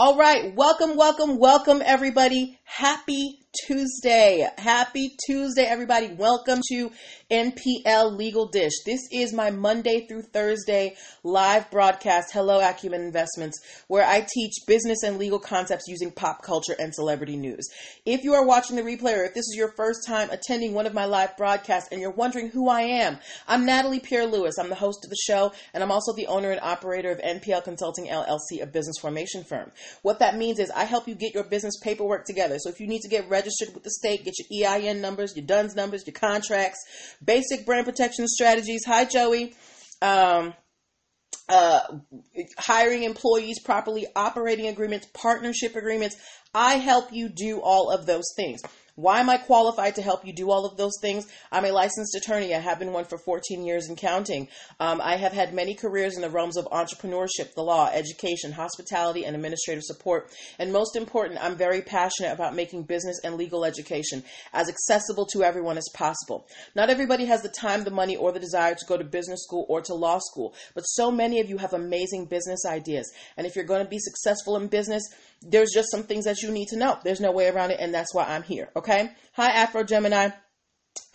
All right, welcome, welcome, welcome, everybody. Happy Tuesday. Happy Tuesday, everybody. Welcome to NPL Legal Dish. This is my Monday through Thursday live broadcast, Hello Acumen Investments, where I teach business and legal concepts using pop culture and celebrity news. If you are watching the replay or if this is your first time attending one of my live broadcasts and you're wondering who I am, I'm Natalie Pierre Lewis. I'm the host of the show and I'm also the owner and operator of NPL Consulting LLC, a business formation firm. What that means is I help you get your business paperwork together. So if you need to get registered with the state, get your EIN numbers, your DUNS numbers, your contracts, basic brand protection strategies. Hi, Joey. Um, uh, hiring employees properly, operating agreements, partnership agreements. I help you do all of those things. Why am I qualified to help you do all of those things? I'm a licensed attorney. I have been one for 14 years and counting. Um, I have had many careers in the realms of entrepreneurship, the law, education, hospitality, and administrative support. And most important, I'm very passionate about making business and legal education as accessible to everyone as possible. Not everybody has the time, the money, or the desire to go to business school or to law school, but so many of you have amazing business ideas. And if you're going to be successful in business, there's just some things that you need to know. There's no way around it, and that's why I'm here. Okay? Hi, Afro Gemini.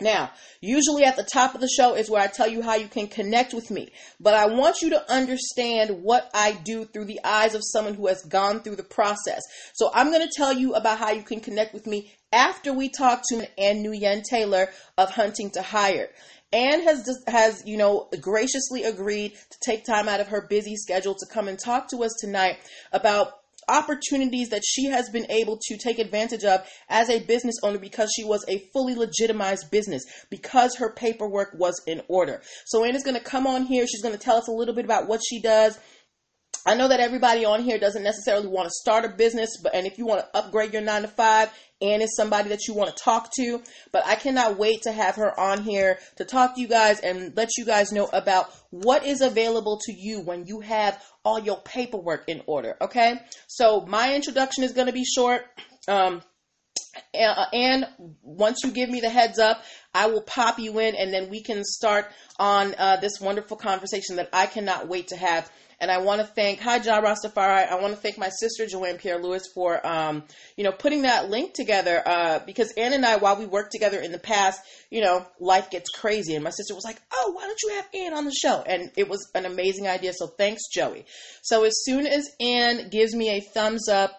Now, usually at the top of the show is where I tell you how you can connect with me. But I want you to understand what I do through the eyes of someone who has gone through the process. So I'm going to tell you about how you can connect with me after we talk to Ann Nguyen Taylor of Hunting to Hire. Anne has has you know graciously agreed to take time out of her busy schedule to come and talk to us tonight about opportunities that she has been able to take advantage of as a business owner because she was a fully legitimized business because her paperwork was in order. So Anna's going to come on here. She's going to tell us a little bit about what she does. I know that everybody on here doesn't necessarily want to start a business, but and if you want to upgrade your nine to five, Anne is somebody that you want to talk to. But I cannot wait to have her on here to talk to you guys and let you guys know about what is available to you when you have all your paperwork in order. Okay, so my introduction is going to be short. Um, and once you give me the heads up, I will pop you in, and then we can start on uh, this wonderful conversation that I cannot wait to have. And I want to thank Hi John Rastafari. I want to thank my sister Joanne Pierre Lewis for um, you know putting that link together uh, because Ann and I, while we worked together in the past, you know, life gets crazy, and my sister was like, "Oh, why don't you have Ann on the show?" And it was an amazing idea. So thanks, Joey. So as soon as Ann gives me a thumbs up,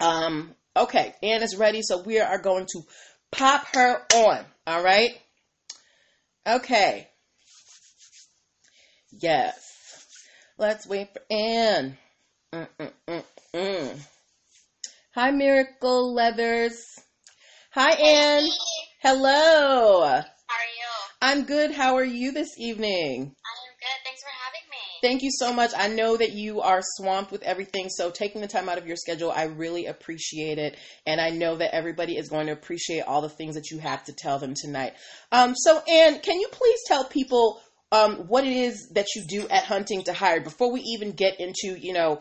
um, Okay, Anne is ready, so we are going to pop her on. All right. Okay. Yes. Let's wait for Anne. Mm-mm-mm-mm. Hi, Miracle Leathers. Hi, Anne. Hello. How are you? I'm good. How are you this evening? Thank you so much. I know that you are swamped with everything, so taking the time out of your schedule, I really appreciate it. And I know that everybody is going to appreciate all the things that you have to tell them tonight. Um, so, Anne, can you please tell people um, what it is that you do at Hunting to Hire before we even get into, you know,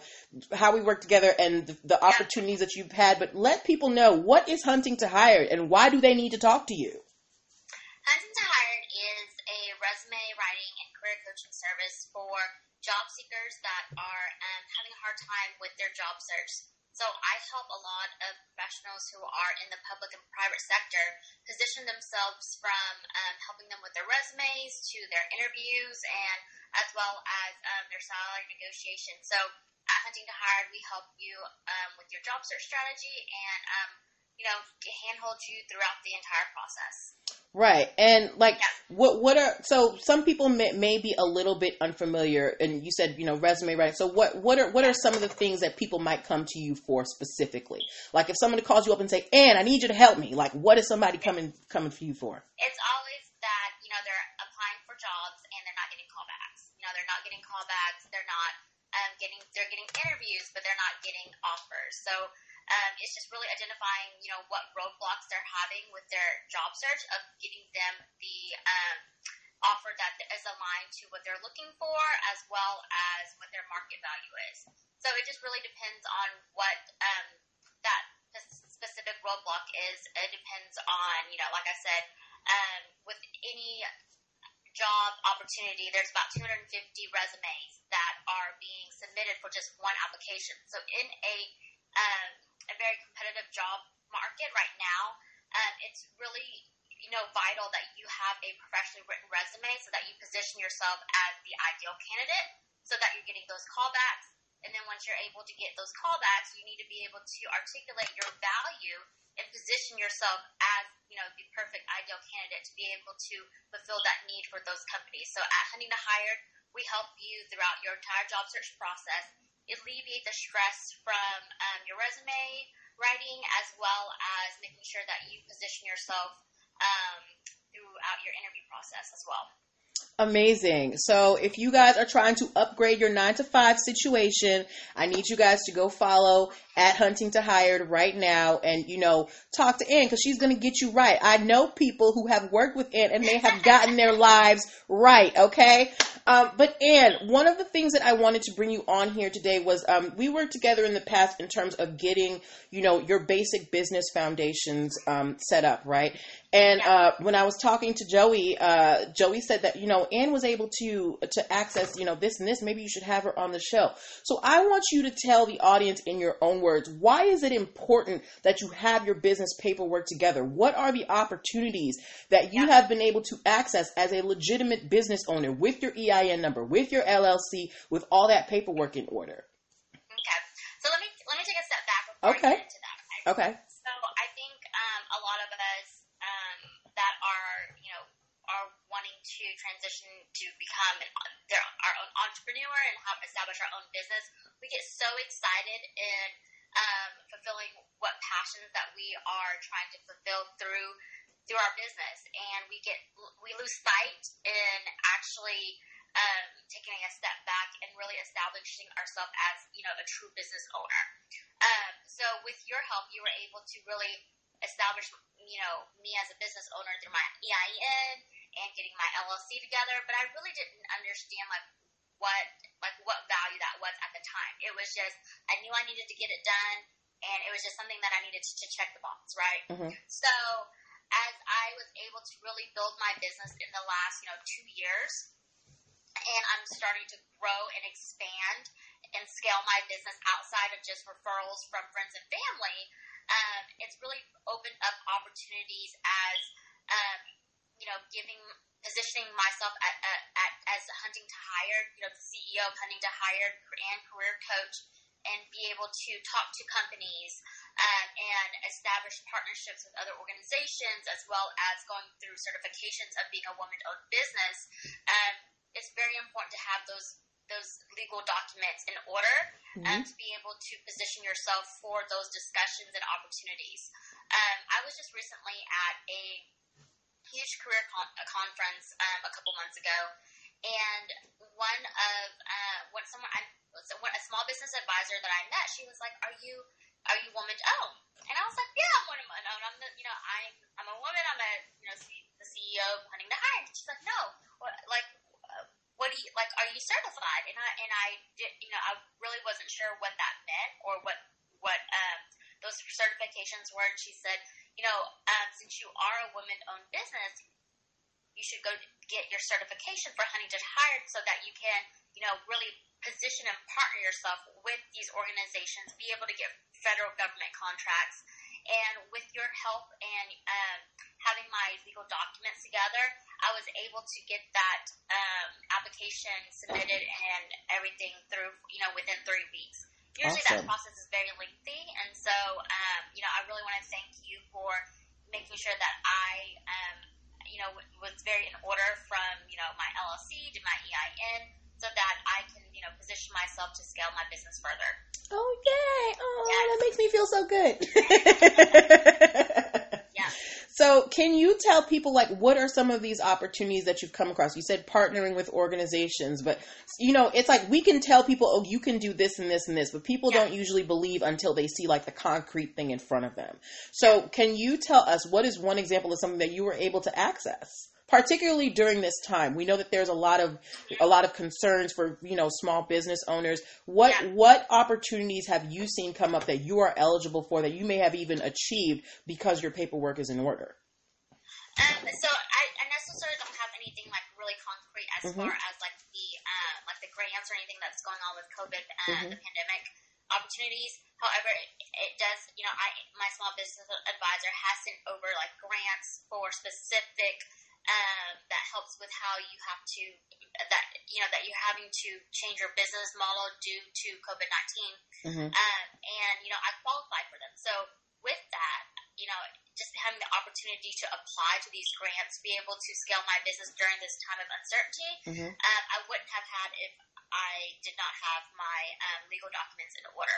how we work together and the, the opportunities that you've had. But let people know what is Hunting to Hire and why do they need to talk to you? Hunting to Hire is a resume writing and career coaching service for job seekers that are um, having a hard time with their job search. So I help a lot of professionals who are in the public and private sector position themselves from um, helping them with their resumes to their interviews and as well as um, their salary negotiation. So at Hunting to Hire, we help you um, with your job search strategy and um, you know handhold you throughout the entire process. Right. And like yeah. what what are so some people may, may be a little bit unfamiliar and you said, you know, resume writing. So what what are what are some of the things that people might come to you for specifically? Like if somebody calls you up and say, "Ann, I need you to help me." Like what is somebody coming coming for you for? It's always that, you know, they're applying for jobs and they're not getting callbacks. You know, they're not getting callbacks, they're not um, getting they're getting interviews, but they're not getting offers. So um, it's just really identifying, you know, what roadblocks they're having with their job search of getting them the um, offer that is aligned to what they're looking for as well as what their market value is. So it just really depends on what um, that specific roadblock is. It depends on, you know, like I said, um, with any job opportunity, there's about 250 resumes that are being submitted for just one application. So in a um, a very competitive job market right now, um, it's really you know vital that you have a professionally written resume so that you position yourself as the ideal candidate, so that you're getting those callbacks. And then once you're able to get those callbacks, you need to be able to articulate your value and position yourself as you know the perfect ideal candidate to be able to fulfill that need for those companies. So at Hunting to Hired, we help you throughout your entire job search process alleviate the stress from um, your resume writing as well as making sure that you position yourself um, throughout your interview process as well. Amazing. So if you guys are trying to upgrade your nine to five situation, I need you guys to go follow at Hunting to Hired right now and, you know, talk to Ann because she's going to get you right. I know people who have worked with Ann and they have gotten their lives right. Okay. Um, but Anne, one of the things that I wanted to bring you on here today was um, we worked together in the past in terms of getting, you know, your basic business foundations um, set up, right? And uh, when I was talking to Joey, uh, Joey said that you know Anne was able to to access you know this and this. Maybe you should have her on the show. So I want you to tell the audience in your own words why is it important that you have your business paperwork together? What are the opportunities that you have been able to access as a legitimate business owner with your EIN number, with your LLC, with all that paperwork in order? Okay, so let me let me take a step back before okay. I get into that. Okay. okay. So I think um, a lot of us um, that are you know are wanting to transition to become an, their, our own entrepreneur and help establish our own business, we get so excited in um, fulfilling what passions that we are trying to fulfill through through our business, and we get we lose sight in actually um, taking a step back and really establishing ourselves as you know a true business owner. Um, so with your help, you were able to really establish you know me as a business owner through my EIN and getting my LLC together, but I really didn't understand like what what was just I knew I needed to get it done, and it was just something that I needed to, to check the box, right? Mhm. So as I was able to really build my business in the last you know two years, and I'm starting to grow and expand and scale my business outside of just referrals from friends and family, um, it's really opened up opportunities as um, you know giving positioning myself at as hunting to hire, you know, the CEO of hunting to hire and career coach, and be able to talk to companies um, and establish partnerships with other organizations, as well as going through certifications of being a woman-owned business. Um, it's very important to have those those legal documents in order um, to be able to position yourself for those discussions and opportunities. Um, I was just recently at a huge career con- a conference um, a couple months ago, and one of uh, what someone I so a small business advisor that I met, she was like, "Are you are you woman owned?" And I was like, "Yeah, I'm woman owned. I'm the you know I'm I'm a woman. I'm a you know C- the CEO of Hunting to Hire." She's like, "No, what like." What do you like? Are you certified? And I and I did, you know, I really wasn't sure what that meant or what what um, those certifications were. And she said, you know, um, since you are a woman-owned business, you should go get your certification for Hunting to Hired so that you can, you know, really position and partner yourself with these organizations, be able to get federal government contracts. And with your help and um, having my legal documents together, I was able to get that um, application submitted and everything through, you know, within three weeks. Usually Awesome. that process is very lengthy, and so, um, you know, I really want to thank you for making sure that I, um, you know, was very in order from, you know, my LLC to my EIN so that I can, you know, position myself to scale my business further. Oh yay! Oh, Yes. that makes me feel so good. So, can you tell people like what are some of these opportunities that you've come across? You said partnering with organizations, but you know, it's like we can tell people, "Oh, you can do this and this and this," but people Yeah. don't usually believe until they see like the concrete thing in front of them. So, can you tell us what is one example of something that you were able to access? Particularly during this time, we know that there's a lot of a lot of concerns for you know small business owners. What Yeah. what opportunities have you seen come up that you are eligible for that you may have even achieved because your paperwork is in order? Um, so I, I necessarily don't have anything like really concrete as Mhm. far as like the uh, like the grants or anything that's going on with COVID and mm-hmm. the pandemic opportunities. However, it, it, does, you know, I my small business advisor has sent over like grants for specific um, that helps with how you have to that you know that you're having to change your business model due to COVID 19 mm-hmm. um, and you know I qualify for them. So with that, you know, just having the opportunity to apply to these grants, be able to scale my business during this time of uncertainty, mm-hmm. um, I wouldn't have had if I did not have my um, legal documents in order.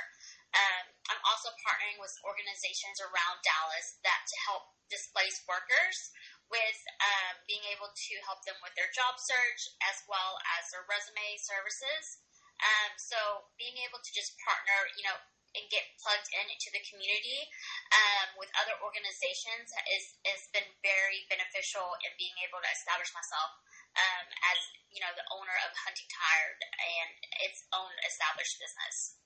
Um, I'm also partnering with organizations around Dallas that to help displaced workers with um, being able to help them with their job search as well as their resume services. Um, so being able to just partner, you know, and get plugged in into the community um, with other organizations is has been very beneficial in being able to establish myself um, as you know the owner of Hunting to Hired and its own established business.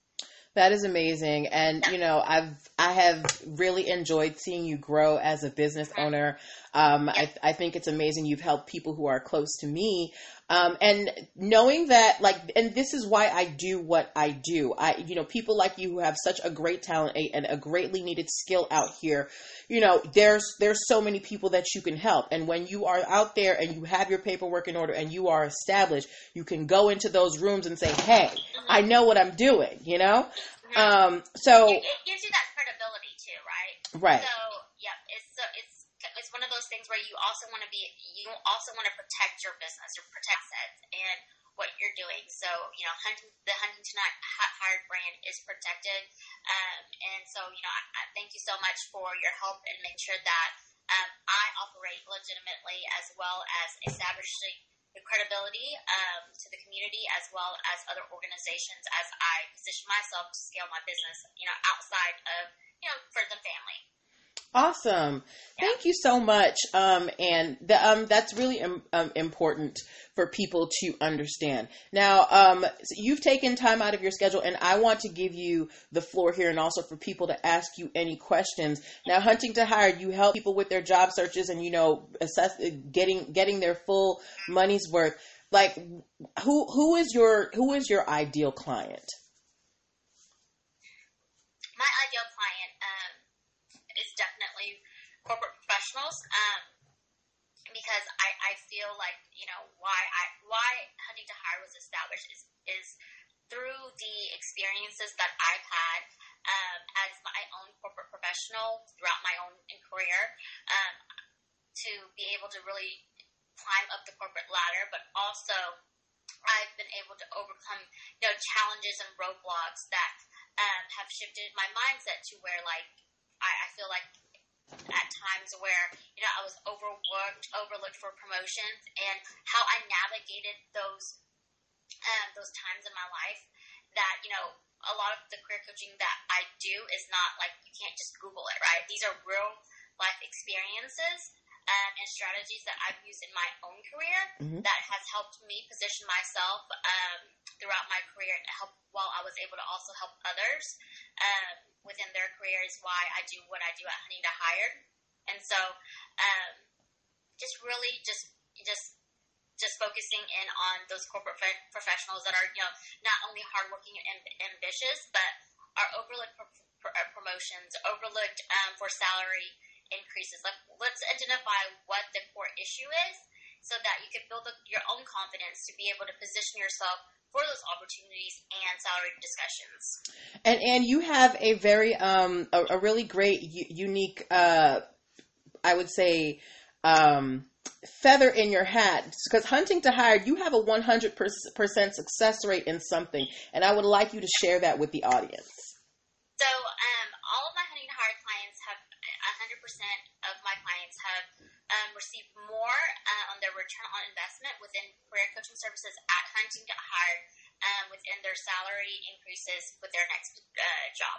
That is amazing. And, you know, I've, I have really enjoyed seeing you grow as a business owner. Um, I, I think it's amazing. You've helped people who are close to me um, and knowing that, like, and this is why I do what I do. I, you know, people like you who have such a great talent and a greatly needed skill out here. You know, there's there's so many people that you can help, and when you are out there and you have your paperwork in order and you are established, you can go into those rooms and say, "Hey, I know what I'm doing." You know, um, so it, it gives you that credibility too, right? Right. So those things where you also want to be you also want to protect your business or protect it and what you're doing. So you know, hunting, the Hunting to Hired brand is protected, um, and so you know, I, I thank you so much for your help and make sure that um, I operate legitimately as well as establishing the credibility um, to the community as well as other organizations as I position myself to scale my business, you know, outside of you know for the family. Awesome. Thank you so much. Um, and the, um, that's really um, important for people to understand. Now, um, so you've taken time out of your schedule, and I want to give you the floor here and also for people to ask you any questions. Now, Hunting to Hire, you help people with their job searches and, you know, assess getting, getting their full money's worth. Like, who, who is your, who is your ideal client? Um, because I, I feel like you know why I why Hunting to Hire was established is is through the experiences that I've had um, as my own corporate professional throughout my own career um, to be able to really climb up the corporate ladder, but also I've been able to overcome you know challenges and roadblocks that um, have shifted my mindset to where like I, I feel like at times where you know I was overworked, overlooked for promotions, and how I navigated those um, those times in my life. That you know a lot of the career coaching that I do is not like you can't just Google it, right? These are real life experiences um, and strategies that I've used in my own career mm-hmm. that has helped me position myself um, throughout my career to help while I was able to also help others. Um, within their career is why I do what I do at to Hire. And so, um, just really just just just focusing in on those corporate professionals that are you know not only hardworking and ambitious, but are overlooked for uh, promotions, overlooked um, for salary increases. Like, let's identify what the core issue is, so that you can build your own confidence to be able to position yourself for those opportunities and salary discussions. And and you have a very um a, a really great u- unique uh I would say um feather in your hat because hunting to hire you have a 100% success rate in something and i would like you to share that with the audience so um, return on investment within career coaching services at Hunting to Hire um, within their salary increases with their next uh, job.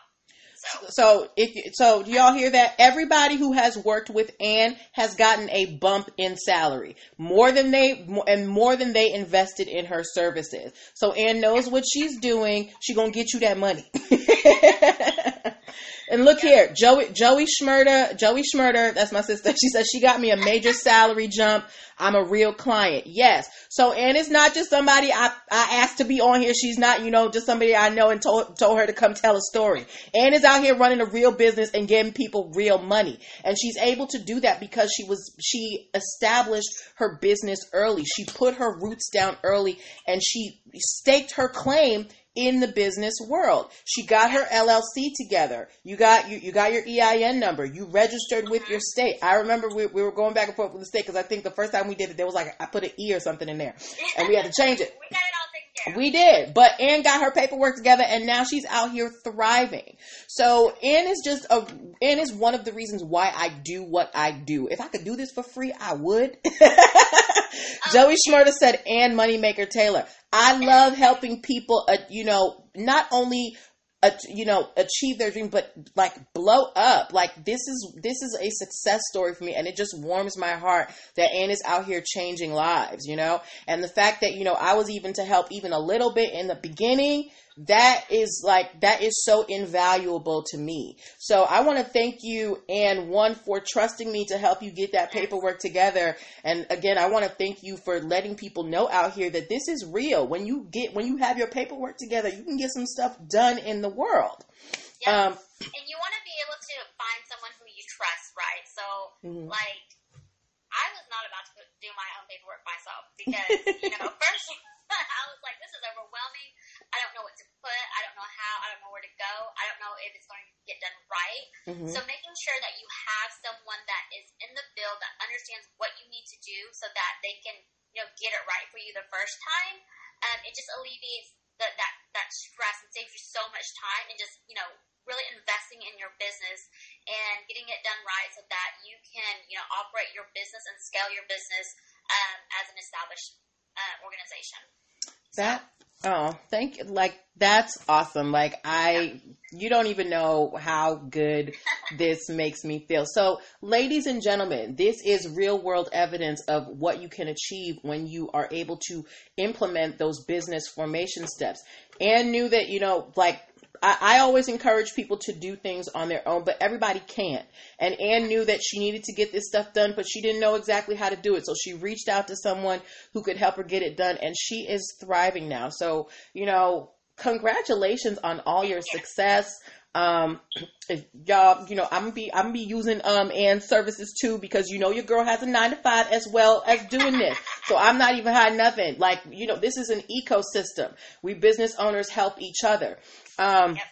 So. so if so, do y'all hear that? Everybody who has worked with Ann has gotten a bump in salary, more than they and more than they invested in her services. So Ann knows what she's doing. She gonna get you that money. And look here, Joey Joey Joey Schmurda, that's my sister. She says she got me a major salary jump. I'm a real client. Yes. So and it's not just somebody I, I asked to be on here. She's not, you know, just somebody I know and told told her to come tell a story. Ann is out here running a real business and getting people real money. And she's able to do that because she was she established her business early. She put her roots down early and she staked her claim in the business world. She got her LLC together. You got you, you got your EIN number. You registered with your uh-huh. state. I remember we, we were going back and forth with the state because I think the first time we did it, there was like I put an E or something in there, and we had to change it. we got it all taken care of. We did, but Ann got her paperwork together, and now she's out here thriving. So Ann is just a Ann is one of the reasons why I do what I do. If I could do this for free, I would. Oh, Joey Schmurda said, "Ann Moneymaker Taylor." I love helping people. Uh, you know, not only uh, you know achieve their dream but like blow up like this is this is a success story for me and it just warms my heart that ann is out here changing lives you know and the fact that you know i was even to help even a little bit in the beginning that is like that is so invaluable to me so i want to thank you and one for trusting me to help you get that paperwork together and again i want to thank you for letting people know out here that this is real when you get when you have your paperwork together you can get some stuff done in the world Yes. um, and you want to be able to find someone who you trust, right? So, Mhm. like, I was not about to do my own paperwork myself because, you know, first I was like, this is overwhelming. I don't know what to put. I don't know how. I don't know where to go. I don't know if it's going to get done right. mhm. So, making sure that you have someone that is in the field that understands what you need to do so that they can, you know, get it right for you the first time, um, it just alleviates the, that that stress and saves you so much time and just, you know, really investing in your business and getting it done right so that you can, you know, operate your business and scale your business um, as an established uh, organization. That oh, thank you. Like that's awesome. Like I you don't even know how good this makes me feel. So, ladies and gentlemen, this is real world evidence of what you can achieve when you are able to implement those business formation steps. And knew that, you know, like I, I always encourage people to do things on their own, but everybody can't. And Anne knew that she needed to get this stuff done, but she didn't know exactly how to do it. So she reached out to someone who could help her get it done, and she is thriving now. So, you know, congratulations on all your success. Um, y'all, you know, I'm gonna be, I'm gonna be using um Anne's services too because you know your girl has a nine to five as well as doing this. So I'm not even hiding nothing. Like, you know, this is an ecosystem. We business owners help each other. Um, Yep.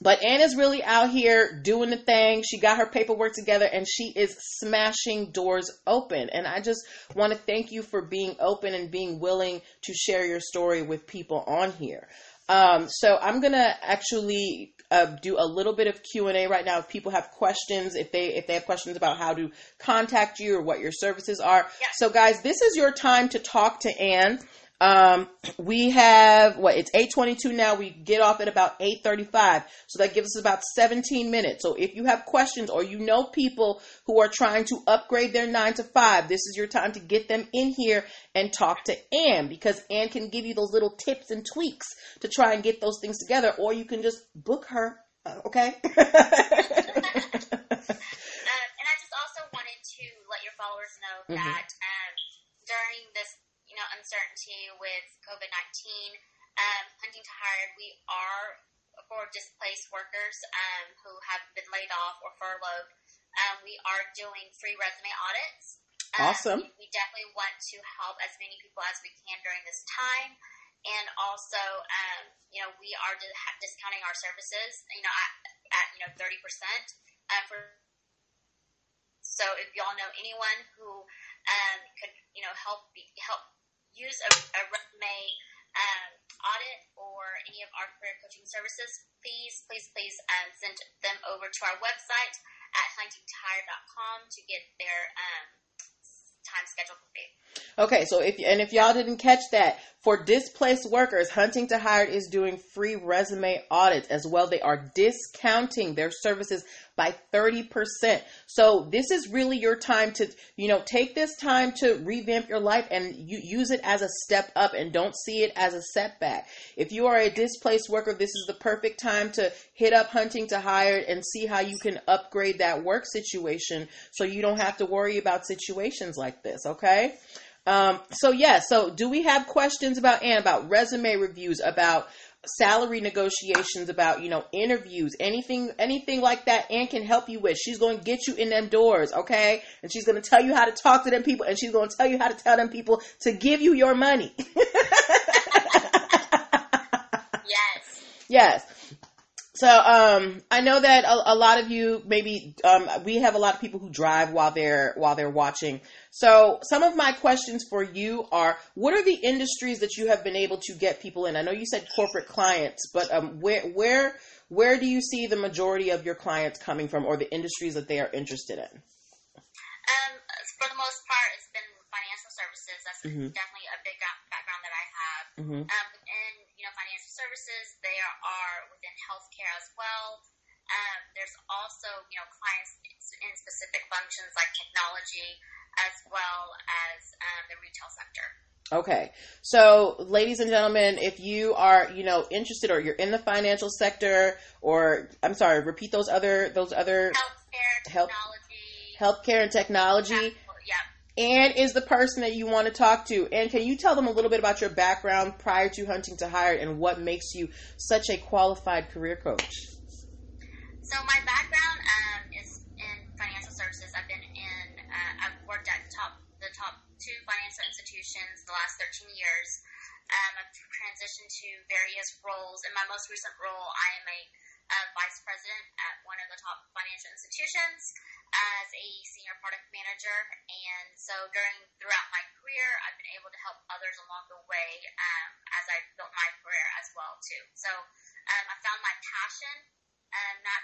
but Anna's really out here doing the thing. She got her paperwork together and she is smashing doors open. And I just want to thank you for being open and being willing to share your story with people on here. Um, so I'm gonna actually uh, do a little bit of Q and A right now. If people have questions, if they if they have questions about how to contact you or what your services are. Yeah. So guys, this is your time to talk to Anne. Um, we have what it's eight twenty two now. We get off at about eight thirty five, so that gives us about seventeen minutes. So if you have questions or you know people who are trying to upgrade their nine to five, this is your time to get them in here and talk to Anne because Anne can give you those little tips and tweaks to try and get those things together, or you can just book her. uh, Okay. Um, and I just also wanted to let your followers know Mhm. that um, during this, you know, uncertainty with COVID nineteen, um, hunting to hired, we are for displaced workers um, who have been laid off or furloughed. Um, we are doing free resume audits. Um, Awesome. We, definitely want to help as many people as we can during this time. And also, um, you know, we are di- ha- discounting our services, you know, at, at you know, 30% uh, for so if y'all know anyone who um, could, you know, help be, help use a, a resume um, audit or any of our career coaching services, please, please, please um, send them over to our website at huntingtohire.com to get their um, time schedule complete. Okay, so if and if y'all didn't catch that, for displaced workers, Hunting to Hired is doing free resume audits as well. They are discounting their services by 30%. So this is really your time to, you know, take this time to revamp your life and you use it as a step up and don't see it as a setback. If you are a displaced worker, this is the perfect time to hit up hunting to hire and see how you can upgrade that work situation so you don't have to worry about situations like this, okay? Um, so yeah, so do we have questions about Anne about resume reviews, about salary negotiations, about you know interviews, anything anything like that? Ann can help you with. She's going to get you in them doors, okay? And she's going to tell you how to talk to them people, and she's going to tell you how to tell them people to give you your money. yes. Yes. So um, I know that a, a, lot of you maybe um, we have a lot of people who drive while they're while they're watching. So some of my questions for you are: What are the industries that you have been able to get people in? I know you said corporate clients, but um, where where where do you see the majority of your clients coming from, or the industries that they are interested in? Um, for the most part, it's been financial services. That's mm-hmm. definitely a big background that I have. Mm-hmm. Services. They are, are within healthcare as well. Um, there's also, you know, clients in specific functions like technology as well as um, the retail sector. Okay. So, ladies and gentlemen, if you are, you know, interested or you're in the financial sector or I'm sorry, repeat those other those other healthcare, technology, healthcare and technology. Yeah. Ann is the person that you want to talk to. And can you tell them a little bit about your background prior to Hunting to Hire and what makes you such a qualified career coach? So my background um, is in financial services. I've been in, uh, I've worked at top the top two financial institutions the last 13 years. Um, I've transitioned to various roles. In my most recent role, I am a uh, vice president at one of the top financial institutions as a senior product manager. And so during throughout my career, I've been able to help others along the way um, as I built my career as well too. So um, I found my passion, um, not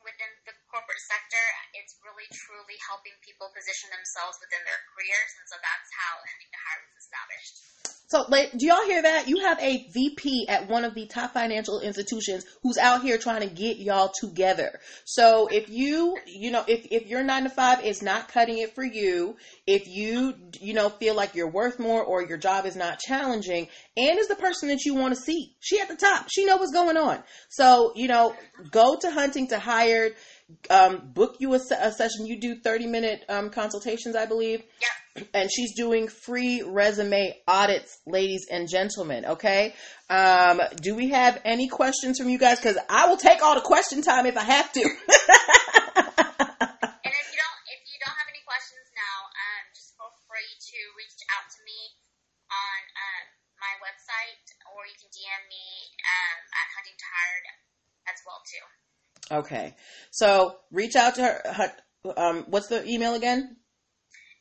within the corporate sector. It's really truly helping people position themselves within their careers, and so that's how Hunting to Hire was established. So, like, do y'all hear that? You have a VP at one of the top financial institutions who's out here trying to get y'all together. So, if you, you know, if, if your nine to five is not cutting it for you, if you, you know, feel like you're worth more or your job is not challenging, Ann is the person that you want to see. She at the top. She know what's going on. So, you know, go to Hunting to Hired um, book you a, a, session. You do 30 minute um, consultations, I believe. Yeah. And she's doing free resume audits, ladies and gentlemen. Okay. Um, do we have any questions from you guys? Because I will take all the question time if I have to. and if you don't, if you don't have any questions now, um, just feel free to reach out to me on um, my website, or you can DM me um, at Hunting to Hired as well too. Okay. So reach out to her. Um, what's the email again?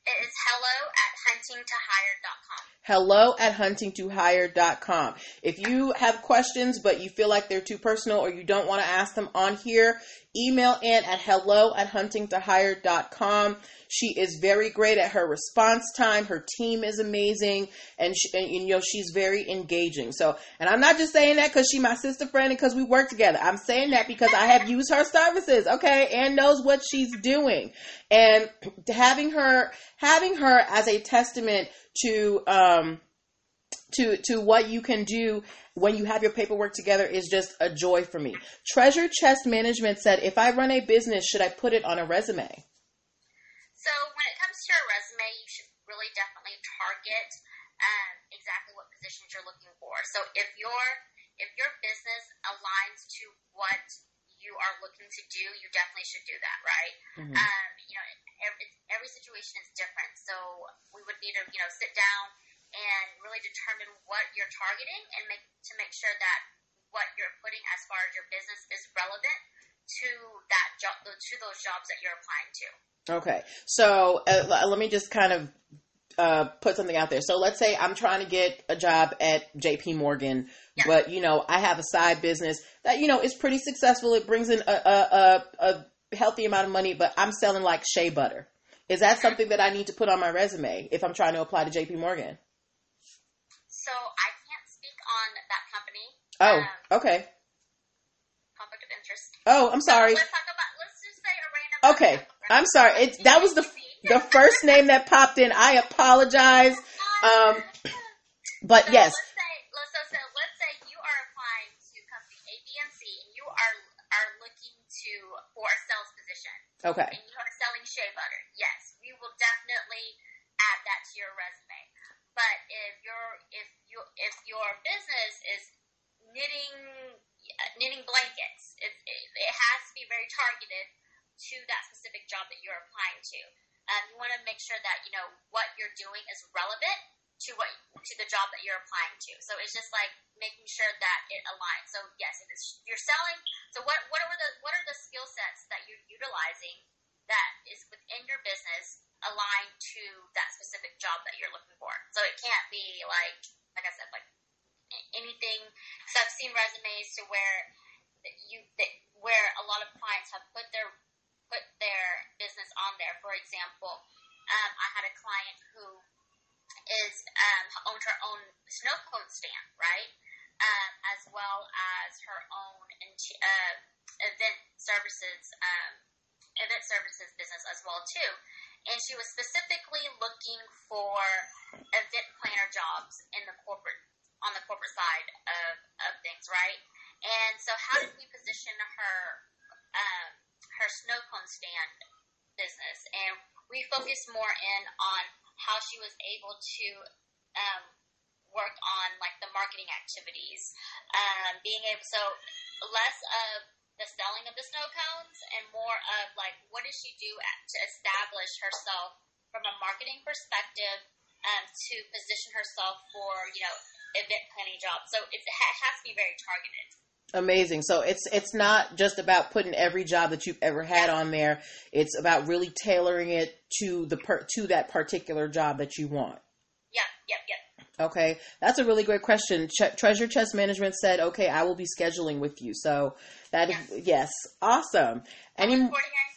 It is hello at huntingtohire.com. Hello at huntingtohire.com. If you have questions, but you feel like they're too personal or you don't want to ask them on here, email Ann at hello at huntingtohire.com. She is very great at her response time. Her team is amazing, and, she, and you know she's very engaging. So, and I'm not just saying that because she's my sister friend and because we work together. I'm saying that because I have used her services. Okay, and knows what she's doing, and having her having her as a testament to um to to what you can do when you have your paperwork together is just a joy for me. Treasure Chest Management said, if I run a business, should I put it on a resume? So when it comes to your resume, you should really definitely target um, exactly what positions you're looking for. So if your if your business aligns to what you are looking to do, you definitely should do that, right? Mm-hmm. Um, you know, every, every situation is different, so we would need to you know sit down and really determine what you're targeting and make to make sure that what you're putting as far as your business is relevant to that job to those jobs that you're applying to. Okay, so uh, let me just kind of uh, put something out there. So let's say I'm trying to get a job at J.P. Morgan, yeah. but you know I have a side business that you know is pretty successful. It brings in a, a, a, a healthy amount of money, but I'm selling like shea butter. Is that something that I need to put on my resume if I'm trying to apply to J.P. Morgan? So I can't speak on that company. Oh, um, okay. Conflict of interest. Oh, I'm sorry. So let's talk about let's just say a random. Okay, I'm sorry. It that was the the first name that popped in. I apologize. Um, but yes, Let's say, let's, so, so let's say you are applying to company A, B, and C, and you are are looking to for a sales position, okay, and you are selling shea butter. Yes, we will definitely add that to your resume. But if your if you if your business is knitting knitting blankets, it, it, it has to be very targeted to that specific job that you're applying to. Um, you want to make sure that you know what you're doing is relevant to what to the job that you're applying to. So it's just like making sure that it aligns. So yes, if it's you're selling, so what what are the what are the skill sets that you're utilizing that is within your business aligned to that specific job that you're looking for? So it can't be like like I said like anything. So I've seen resumes to where you where a lot of clients have put their put their business on there. For example, um, I had a client who is um, owned her own snow cone stand, right? Um, as well as her own int- uh, event services, um, event services business as well too. And she was specifically looking for event planner jobs in the corporate on the corporate side of, of things, right? And so, how did we position her um, her snow cone stand business? And we focused more in on how she was able to um, work on like the marketing activities, um, being able so less of the selling of the snow cones and more of like what does she do at, to establish herself from a marketing perspective um, to position herself for you know event planning jobs. So it's, it has to be very targeted. amazing. So it's it's not just about putting every job that you've ever had on there. It's about really tailoring it to the per, to that particular job that you want. Yep, yep, yep. Okay, that's a really great question. Ch- Treasure Chest Management said, "Okay, I will be scheduling with you." So that yes, awesome. Any Look forward to hearing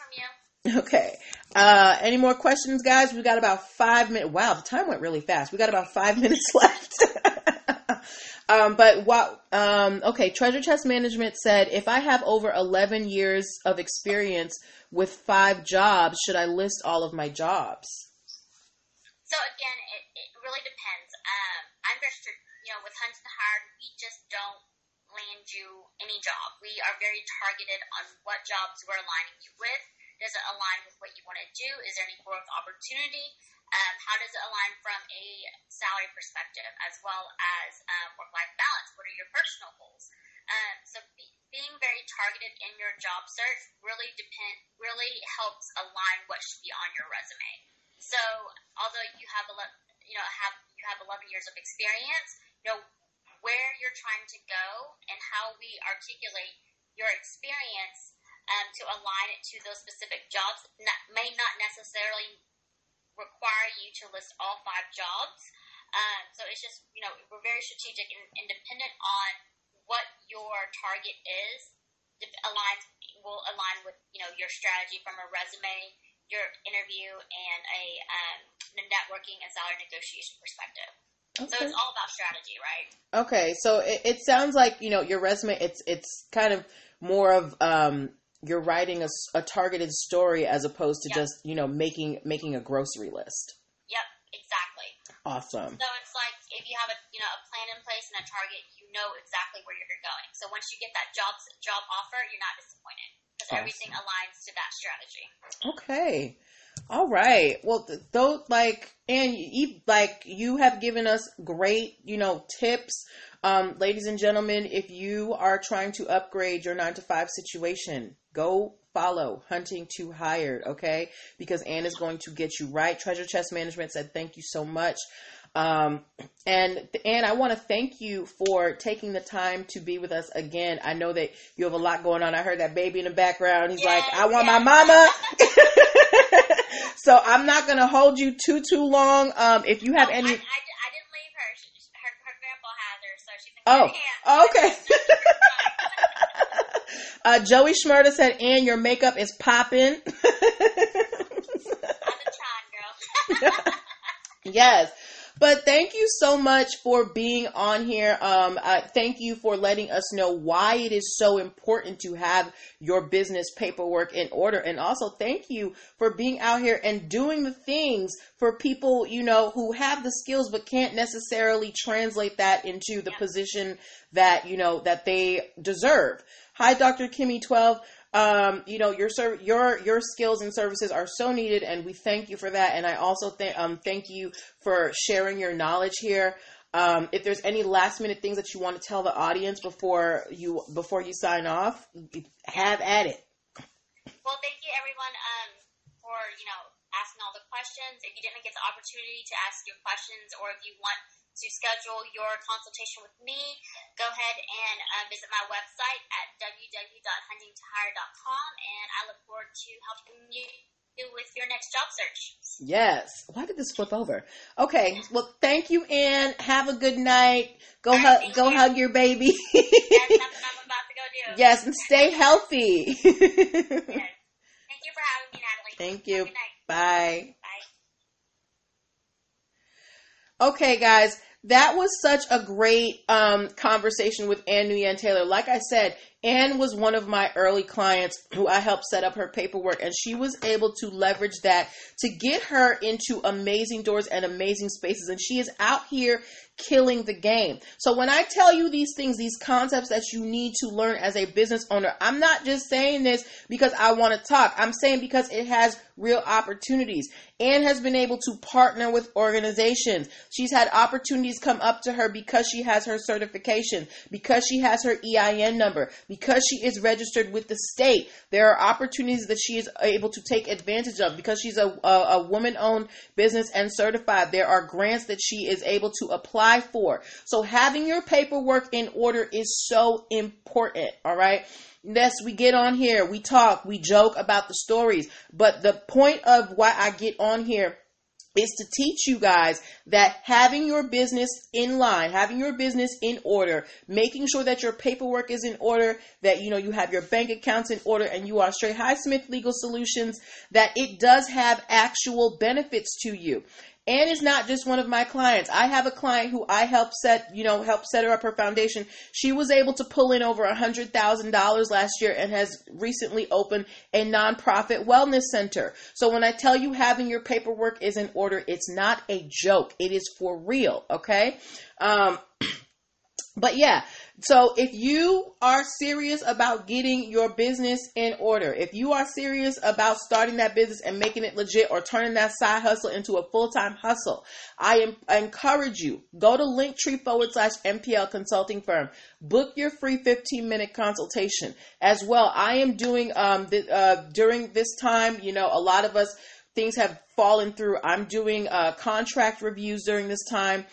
from you. okay? Uh, any more questions, guys? We got about five minutes. Wow, the time went really fast. We got about five minutes left. um, but what? Um, okay, Treasure Chest Management said, "If I have over eleven years of experience with five jobs, should I list all of my jobs?" So again, it, it really depends. Strict, you know, with Hunt to Hard, we just don't land you any job. We are very targeted on what jobs we're aligning you with. Does it align with what you want to do? Is there any growth opportunity? Um, how does it align from a salary perspective as well as um, work-life balance? What are your personal goals? Um, so be, being very targeted in your job search really depend really helps align what should be on your resume. So although you have a you know have you have 11 years of experience, know where you're trying to go and how we articulate your experience um, to align it to those specific jobs may not necessarily require you to list all five jobs. Um, so it's just you know we're very strategic and, and dependent on what your target is aligns will align with you know your strategy from a resume your interview and a um, networking and salary negotiation perspective. So it's all about strategy, right? Okay, so it, it sounds like you know your resume. It's it's kind of more of um, you're writing a targeted story as opposed to Yeah. just you know making making a grocery list. Yep, exactly. Awesome. So it's like if you have a you know a plan in place and a target, you know exactly where you're going. So once you get that job job offer, you're not disappointed Awesome. everything aligns to that strategy. Okay. All right. Well, th- those like, and you like you have given us great, you know, tips, um, ladies and gentlemen. If you are trying to upgrade your nine to five situation, go follow Hunting to Hired, okay? Because Ann is going to get you right. Treasure Chest Management said thank you so much. Um, and and I want to thank you for taking the time to be with us again. I know that you have a lot going on. I heard that baby in the background. He's like, I want my mama. so I'm not gonna hold you too too long. Um, if you have Oh, any, I, I, I didn't leave her. She, her. Her grandpa has her, so she's in Oh, hands. okay. uh, Joey Schmurda said, "And your makeup is popping." I'm a trying girl. yes. But thank you so much for being on here. Um, uh, thank you for letting us know why it is so important to have your business paperwork in order. And also thank you for being out here and doing the things for people, you know, who have the skills but can't necessarily translate that into the yeah. position that, you know, that they deserve. Hi, Dr. Kimmy 12 um, you know, your serv- your your skills and services are so needed, and we thank you for that. And I also thank um, thank you for sharing your knowledge here. Um, if there's any last minute things that you want to tell the audience before you before you sign off, have at it. Well, thank you everyone um, for you know asking all the questions. If you didn't get the opportunity to ask your questions, or if you want to schedule your consultation with me, go ahead and uh, visit my website at www.huntingtohire.com, and I look forward to helping you with your next job search. Yes. Why did this flip over? Okay. Well, thank you, Anne. Have a good night. Go hug. Go you. hug your baby. yes, that's what I'm about to go do. Yes, and stay healthy. yes. Thank you for having me, Natalie. Thank you. Bye. Okay, guys, that was such a great um, conversation with Ann Nguyen Taylor. Like I said, Ann was one of my early clients who I helped set up her paperwork, and she was able to leverage that to get her into amazing doors and amazing spaces. And she is out here killing the game. So when I tell you these things, these concepts that you need to learn as a business owner, I'm not just saying this because I want to talk. I'm saying because it has real opportunities. Anne has been able to partner with organizations. She's had opportunities come up to her because she has her certification, because she has her EIN number, because she is registered with the state. There are opportunities that she is able to take advantage of because she's a, a, a woman owned business and certified. There are grants that she is able to apply for. So having your paperwork in order is so important. All right. Yes, we get on here, we talk, we joke about the stories, but the point of why I get on here is to teach you guys that having your business in line, having your business in order, making sure that your paperwork is in order, that you know you have your bank accounts in order and you are straight Highsmith Legal Solutions, that it does have actual benefits to you. Anne is not just one of my clients. I have a client who I helped set, you know, help set her up her foundation. She was able to pull in over a hundred thousand dollars last year and has recently opened a nonprofit wellness center. So when I tell you having your paperwork is in order, it's not a joke. It is for real. Okay. Um, but yeah, so if you are serious about getting your business in order, if you are serious about starting that business and making it legit or turning that side hustle into a full-time hustle, I, am, I encourage you, go to linktree forward slash MPL consulting firm. Book your free 15 minute consultation as well. I am doing, um, the, uh, during this time, you know, a lot of us, things have fallen through. I'm doing uh, contract reviews during this time.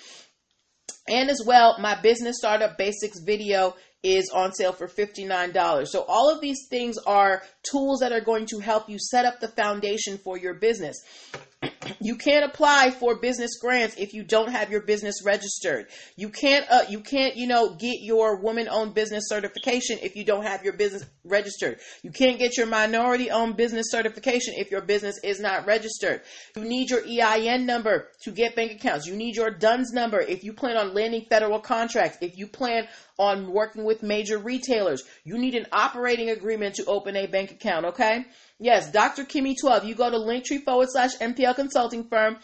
And as well, my business startup basics video is on sale for $59. So all of these things are tools that are going to help you set up the foundation for your business. You can't apply for business grants if you don't have your business registered. You can't uh, you can't, you know, get your woman-owned business certification if you don't have your business registered. You can't get your minority-owned business certification if your business is not registered. You need your EIN number to get bank accounts. You need your DUNS number if you plan on landing federal contracts. If you plan on working with major retailers, you need an operating agreement to open a bank account, okay? Yes, Dr. Kimmy 12. You go to linktree forward slash MPL consulting firm.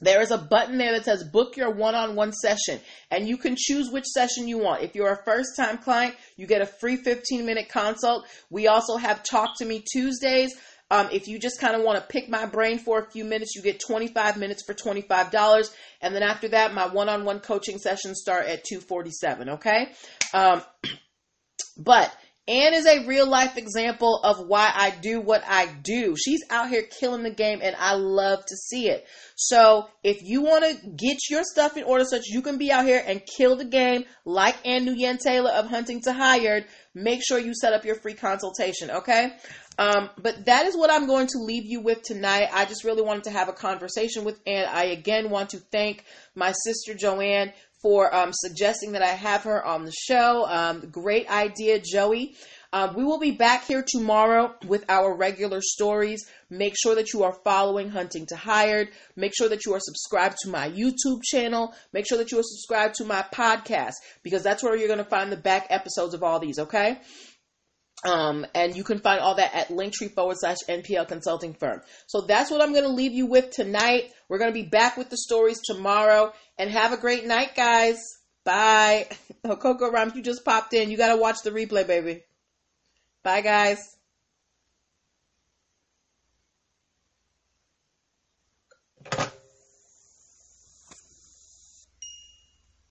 There is a button there that says book your one on one session, and you can choose which session you want. If you're a first time client, you get a free 15 minute consult. We also have Talk to Me Tuesdays. Um, if you just kind of want to pick my brain for a few minutes, you get 25 minutes for $25. And then after that, my one on one coaching sessions start at 247 okay? Um, but Anne is a real life example of why I do what I do. She's out here killing the game and I love to see it. So if you want to get your stuff in order so that you can be out here and kill the game like Ann Nguyen Taylor of Hunting to Hired, make sure you set up your free consultation, okay? Um, but that is what I'm going to leave you with tonight. I just really wanted to have a conversation with Anne. I again want to thank my sister Joanne for um, suggesting that I have her on the show. Um, great idea, Joey. Uh, we will be back here tomorrow with our regular stories. Make sure that you are following Hunting to Hired. Make sure that you are subscribed to my YouTube channel. Make sure that you are subscribed to my podcast because that's where you're going to find the back episodes of all these, okay? Um, and you can find all that at linktree forward slash NPL consulting firm. So that's what I'm going to leave you with tonight. We're going to be back with the stories tomorrow and have a great night, guys. Bye. Oh, Coco Rhymes, you just popped in. You got to watch the replay, baby. Bye, guys.